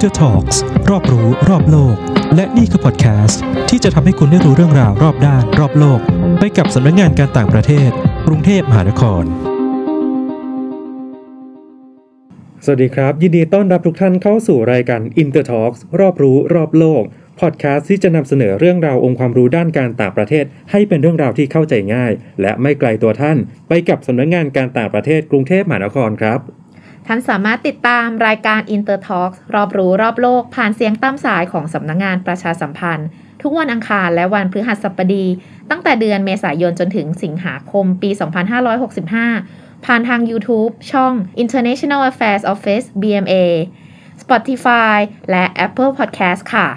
Inter Talks รอบรู้รอบโลก และนี่คือพอดแคสต์ที่จะทำให้คุณได้รู้เรื่องราวรอบด้านรอบโลก ไปกับสำนักงานการต่างประเทศ กรุงเทพมหานคร สวัสดีครับ ยินดีต้อนรับทุกท่านเข้าสู่รายการ Inter Talks รอบรู้รอบโลกพอดแคสต์ที่จะนำเสนอเรื่องราวองค์ความรู้ด้านการต่างประเทศ ให้เป็นเรื่องราวที่เข้าใจง่าย และไม่ไกลตัวท่าน ไปกับสำนักงานการต่างประเทศกรุงเทพมหานครครับ ท่านสามารถติดตามรายการ Inter Talk รอบรู้รอบโลก ผ่านเสียงตามสายของสำนักงงานประชาสัมพันธ์ ทุกวันอังคารและวันพฤหัสบดี ตั้งแต่เดือนเมษายนจนถึงสิงหาคมปี 2565 ผ่านทาง YouTube ช่อง International Affairs Office BMA Spotify และ Apple Podcast ค่ะ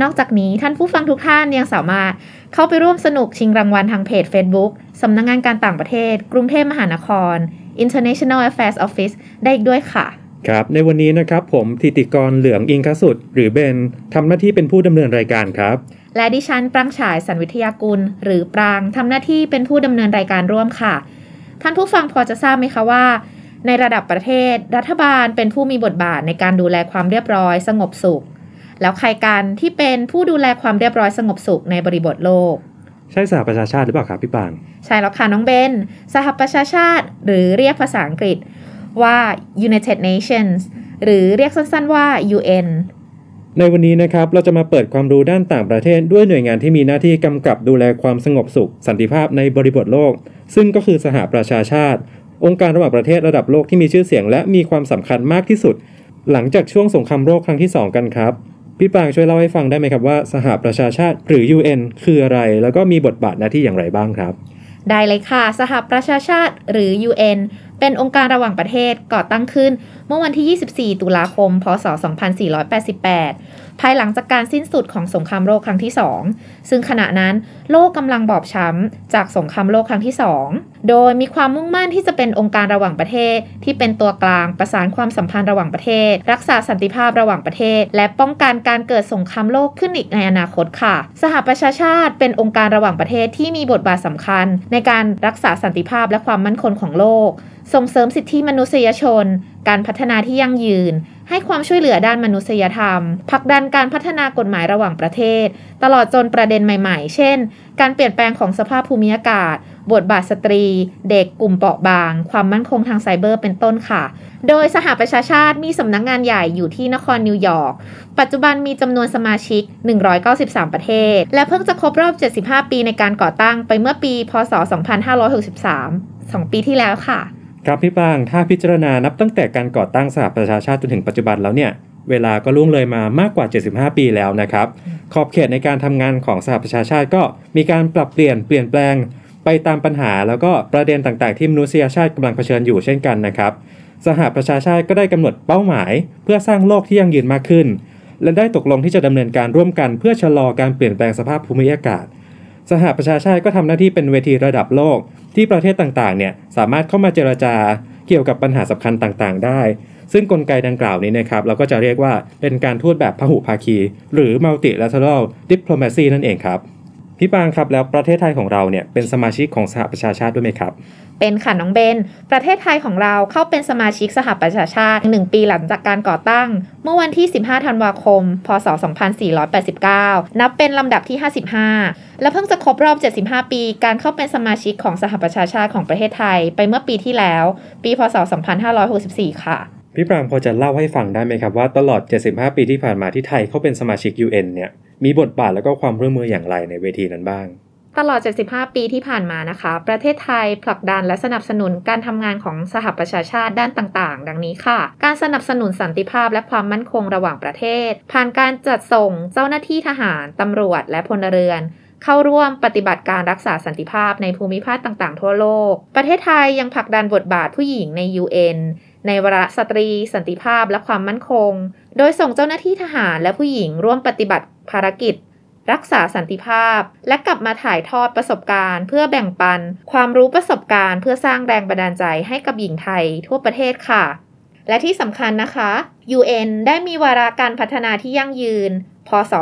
นอกจากนี้ท่านผู้ฟังทุกท่านยังสามารถเข้าไปร่วมสนุกชิงรางวัลทางเพจ Facebook สำนักงงานการต่างประเทศ กรุงเทพมหานคร International Affairs Office ได้อีกด้วยค่ะครับในวันนี้นะครับผมทิติกรเหลืองอิงคสุด หรือเบนทำหน้าที่เป็นผู้ดำเนินรายการครับ และดิฉันปรางฉายสันวิทยากุล หรือปรางทำหน้าที่เป็นผู้ดำเนินรายการร่วมค่ะ ท่านผู้ฟังพอจะทราบไหมคะว่า ในระดับประเทศ รัฐบาลเป็นผู้มีบทบาทในการดูแลความเรียบร้อย สงบสุข แล้วใครกันที่เป็นผู้ดูแลความเรียบร้อยสงบสุขในบริบทโลก ใช่สหประชาชาติหรือเปล่าครับพี่ปางใช่แล้วค่ะน้องเบน สหประชาชาติหรือเรียกภาษาอังกฤษว่า United Nations หรือเรียกสั้นๆว่า UN ในวันนี้นะครับเราจะมาเปิดความรู้ด้านต่างประเทศด้วยหน่วยงานที่มีหน้าที่กำกับดูแลความสงบสุข สันติภาพในบริบทโลก ซึ่งก็คือสหประชาชาติ องค์การระหว่างประเทศระดับโลกที่มีชื่อเสียงและมีความสำคัญมากที่สุด หลังจากช่วงสงครามโลกครั้งที่ 2 กันครับ พี่ปางช่วยเล่าให้ฟังได้ไหมครับว่าสหประชาชาติหรือ UN คืออะไร แล้วก็มีบทบาทหน้าที่อย่างไรบ้างครับ ได้เลยค่ะ สหประชาชาติหรือ UN เป็นองค์การระหว่างประเทศก่อตั้งขึ้น เมื่อวันที่ 24 ตุลาคม พศ 2488 ภายหลังจากการสิ้นสุดของสงครามโลกครั้งที่ 2 ซึ่งขณะนั้นโลกกำลังบอบช้ำจากสงครามโลกครั้งที่ 2 โดยมีความมุ่งมั่นที่จะเป็นองค์การระหว่างประเทศ ที่เป็นตัวกลางประสานความสัมพันธ์ระหว่างประเทศ รักษาสันติภาพระหว่างประเทศ และป้องกันการเกิดสงครามโลกขึ้นอีกในอนาคตค่ะ สหประชาชาติเป็นองค์การระหว่างประเทศที่มีบทบาทสำคัญ ในการรักษาสันติภาพและความมั่นคงของโลก ส่งเสริมสิทธิมนุษยชน การพัฒนาที่ยั่งยืนให้ความช่วยเหลือด้านมนุษยธรรมผลักดันการพัฒนากฎหมายระหว่างประเทศ ตลอดจนประเด็นใหม่ ๆ เช่น การเปลี่ยนแปลงของสภาพภูมิอากาศ บทบาทสตรี เด็กกลุ่มเปราะบาง ความมั่นคงทางไซเบอร์เป็นต้นค่ะ โดยสหประชาชาติมีสำนักงงานใหญ่อยู่ที่นครนิวยอร์ก ปัจจุบันมีจำนวนสมาชิก 193 ประเทศ และเพิ่งจะครบรอบ 75 ปีในการก่อตั้งไปเมื่อปี พศ 2563 2 ปีที่แล้วค่ะ ครับพี่ปาง ถ้าพิจารณานับตั้งแต่การก่อตั้งสหประชาชาติจนถึงปัจจุบันแล้วเนี่ยเวลาก็ล่วงเลยมามากกว่า 75 ปีแล้วนะครับ ขอบเขตในการทำงานของสหประชาชาติก็มีการปรับเปลี่ยนเปลี่ยนแปลง ไปตามปัญหาแล้วก็ประเด็นต่างๆ ที่มนุษยชาติกำลังเผชิญอยู่เช่นกันนะครับ สหประชาชาติก็ได้กำหนดเป้าหมาย เพื่อสร้างโลกที่ยั่งยืนมากขึ้น และได้ตกลงที่จะดำเนินการร่วมกัน เพื่อชะลอการเปลี่ยนแปลงสภาพภูมิอากาศ สหประชาชาติก็ทำหน้าที่เป็นเวทีระดับโลก ที่ประเทศต่างๆเนี่ยสามารถเข้ามาเจรจาเกี่ยวกับปัญหาสำคัญต่างๆ ได้ ซึ่งกลไกดังกล่าวนี้นะครับเราก็จะเรียกว่าเป็นการทูตแบบพหุภาคี หรือ multilateral diplomacy นั่นเองครับ พี่ปางครับแล้วประเทศไทยของเราเนี่ยเป็นสมาชิกของสหประชาชาติด้วยไหมครับ เป็นค่ะน้องเบน ประเทศไทยของเราเข้าเป็นสมาชิกสหประชาชาติ 1 ปีหลังจากการก่อตั้ง เมื่อวันที่ 15 ธันวาคม พศ 2489 นับเป็นลำดับที่ 55 และเพิ่งจะครบรอบ 75 ปี การเข้าเป็นสมาชิกของสหประชาชาติของประเทศไทย ไปเมื่อปีที่แล้ว ปี พศ 2564 ค่ะ พี่ปรางพอจะเล่าให้ฟังได้ไหมครับว่าตลอด 75 ปีที่ผ่านมาที่ไทยเขาเป็นสมาชิก UN เนี่ยมีบทบาทแล้วก็ความร่วมมืออย่างไรในเวทีนั้นบ้าง ตลอด 75 ปีที่ผ่านมานะคะ ประเทศไทยผลักดันและสนับสนุนการทำงานของสหประชาชาติด้านต่างๆ ดังนี้ค่ะ การสนับสนุนสันติภาพและความมั่นคงระหว่างประเทศ ผ่านการจัดส่งเจ้าหน้าที่ทหารตำรวจ และพลเรือนเข้าร่วมปฏิบัติการรักษาสันติภาพในภูมิภาคต่างๆ ทั่วโลก ประเทศไทยยังผลักดันบทบาทผู้หญิงใน UN ในวรสตรี สันติภาพและความมั่นคง โดยส่งเจ้าหน้าที่ทหารและผู้หญิงร่วมปฏิบัติภารกิจ รักษาสันติภาพ และกลับมาถ่ายทอดประสบการณ์ เพื่อแบ่งปัน ความรู้ประสบการณ์ เพื่อสร้างแรงบันดาลใจให้กับหญิงไทยทั่วประเทศค่ะ และที่สำคัญนะคะ UN ได้มีวาระการพัฒนาที่ยั่งยืน พศ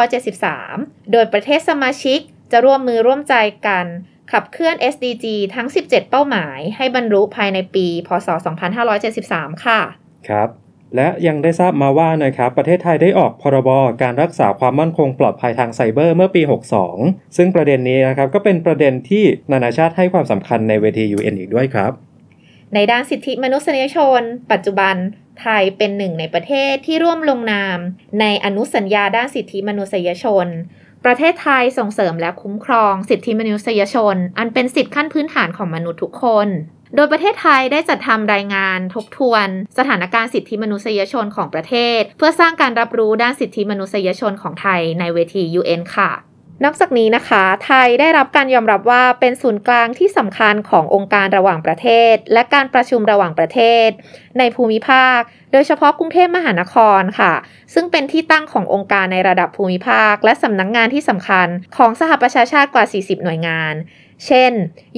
2573 โดยประเทศสมาชิกจะร่วมมือร่วมใจกัน ขับเคลื่อน SDG ทั้ง 17 เป้าหมาย ให้บรรลุภายในปี พศ 2573 ค่ะ ครับ และยังได้ทราบมาว่านะครับประเทศไทยได้ออกพรบการรักษาความมั่นคงปลอดภัยทางไซเบอร์เมื่อปี 62 ซึ่งประเด็นนี้นะครับก็เป็นประเด็นที่นานาชาติให้ความสำคัญในเวที UN อีกด้วยครับ ในด้านสิทธิมนุษยชน ปัจจุบันไทยเป็นหนึ่งในประเทศที่ร่วมลงนาม ในอนุสัญญาด้านสิทธิมนุษยชน ประเทศไทยส่งเสริมและคุ้มครองสิทธิมนุษยชน อันเป็นสิทธิขั้นพื้นฐานของมนุษย์ทุกคน โดยประเทศไทยได้จัดทำรายงานทบทวน สถานการณ์สิทธิมนุษยชนของประเทศ เพื่อสร้างการรับรู้ด้านสิทธิมนุษยชนของไทยในเวที UN ค่ะ นอกจากนี้นะคะ ไทยได้รับการยอมรับว่าเป็นศูนย์กลางที่สำคัญขององค์การระหว่างประเทศ และการประชุมระหว่างประเทศ ในภูมิภาค โดยเฉพาะกรุงเทพมหานครค่ะ ซึ่งเป็นที่ตั้งขององค์การในระดับภูมิภาค และสำนักงงานที่สำคัญของสหประชาชาติกว่า 40 หน่วยงาน เช่น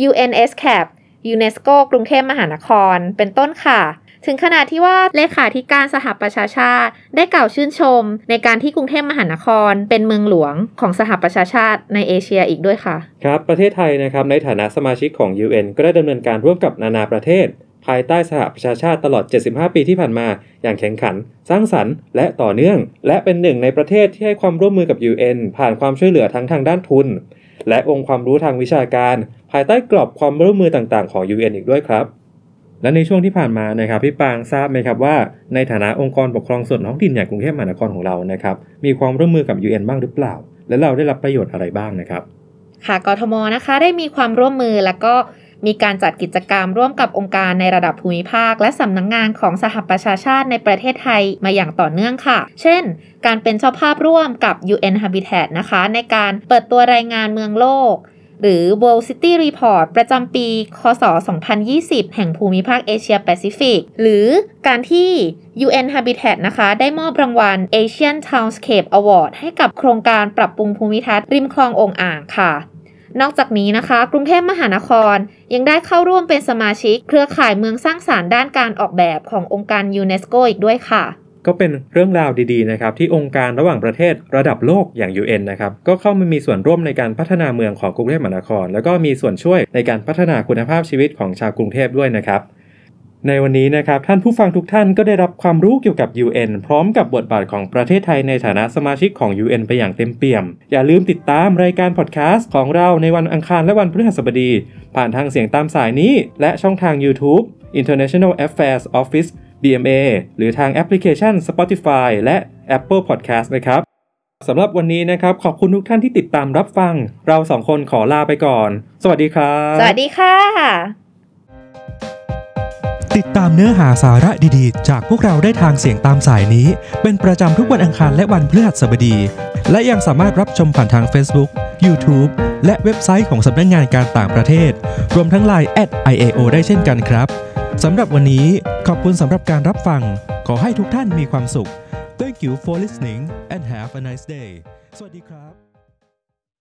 UNSCAP ยูเนสโกกรุงเทพมหานคร เป็นต้นค่ะ ถึงขนาดที่ว่าเลขาธิการสหประชาชาติ ได้กล่าวชื่นชม ในการที่กรุงเทพมหานคร เป็นเมืองหลวงของสหประชาชาติในเอเชียอีกด้วยค่ะ ครับ ประเทศไทยนะครับในฐานะสมาชิกของ UN ก็ได้ดำเนินการร่วมกับนานาประเทศ ภายใต้สหประชาชาติตลอด 75 ปีที่ผ่านมา อย่างแข็งขัน สร้างสรรค์ และต่อเนื่อง และเป็นหนึ่งในประเทศที่ให้ความร่วมมือกับ UN ผ่านความช่วยเหลือทั้งทางด้านทุน และองค์ความรู้ทางวิชาการ ภายใต้กรอบความร่วมมือต่างๆ ของ UN อีกด้วยครับ และในช่วงที่ผ่านมานะครับพี่ปางทราบไหมครับว่า ในฐานะองค์กรปกครองส่วนท้องถิ่นอย่างกรุงเทพมหานครของเรานะครับมีความร่วมมือกับ UN บ้างหรือเปล่า และเราได้รับประโยชน์อะไรบ้างนะครับค่ะกทมนะคะได้มีความร่วมมือแล้วก็มีการจัดกิจกรรมร่วมกับองค์การในระดับภูมิภาค และสำนักงงานของสหประชาชาติในประเทศไทยมาอย่างต่อเนื่องค่ะ เช่น การเป็นเจ้าภาพร่วมกับ UN Habitat นะคะ ในการเปิดตัวรายงานเมืองโลก หรือ World City Report ประจำปี คศ 2020 แห่งภูมิภาคเอเชียแปซิฟิก หรือการที่ UN Habitat นะคะ ได้มอบรางวัล Asian Townscape Award ให้กับโครงการปรับปรุงภูมิทัศน์ริมคลององอ่างค่ะ นอกจากนี้นะคะ กรุงเทพมหานครยังได้เข้าร่วมเป็นสมาชิก เครือข่ายเมืองสร้างสารรค์ด้านการออกแบบขององค์การยูเนสโกอีกด้วยค่ะ ก็เป็นเรื่องราวดีๆนะครับที่องค์การระหว่างประเทศระดับโลกอย่าง UN นะครับก็เข้ามามีส่วนร่วมในการพัฒนาเมืองของกรุงเทพมหานคร แล้วก็มีส่วนช่วยในการพัฒนาคุณภาพชีวิตของชาวกรุงเทพด้วยนะครับในวันนี้นะครับท่านผู้ฟังทุกท่านก็ได้รับความรู้เกี่ยวกับ UN พร้อมกับบทบาทของประเทศไทยในฐานะสมาชิกของ UN ไปอย่างเต็มเปี่ยม อย่าลืมติดตามรายการพอดแคสต์ของเราในวันอังคารและวันพฤหัสบดี ผ่านทางเสียงตามสายนี้ และช่องทาง YouTube International Affairs Office BMA หรือทางแอปพลิเคชัน Spotify และ Apple Podcast นะครับสำหรับวันนี้นะครับ ขอบคุณทุกท่านที่ติดตามรับฟัง เราสองคนขอลาไปก่อน สวัสดีครับ สวัสดีค่ะ ติดตามเนื้อหาสาระดีๆ จากพวกเราได้ทางเสียงตามสายนี้ เป็นประจำทุกวันอังคารและวันพฤหัสบดี และยังสามารถรับชมผ่านทาง Facebook, YouTube และเว็บไซต์ของสำนักงงานการต่างประเทศ รวมทั้ง Line at IAO ได้เช่นกันครับ สำหรับวันนี้ขอบคุณสำหรับการรับฟัง ขอให้ทุกท่านมีความสุข Thank you for listening and have a nice day สวัสดีครับ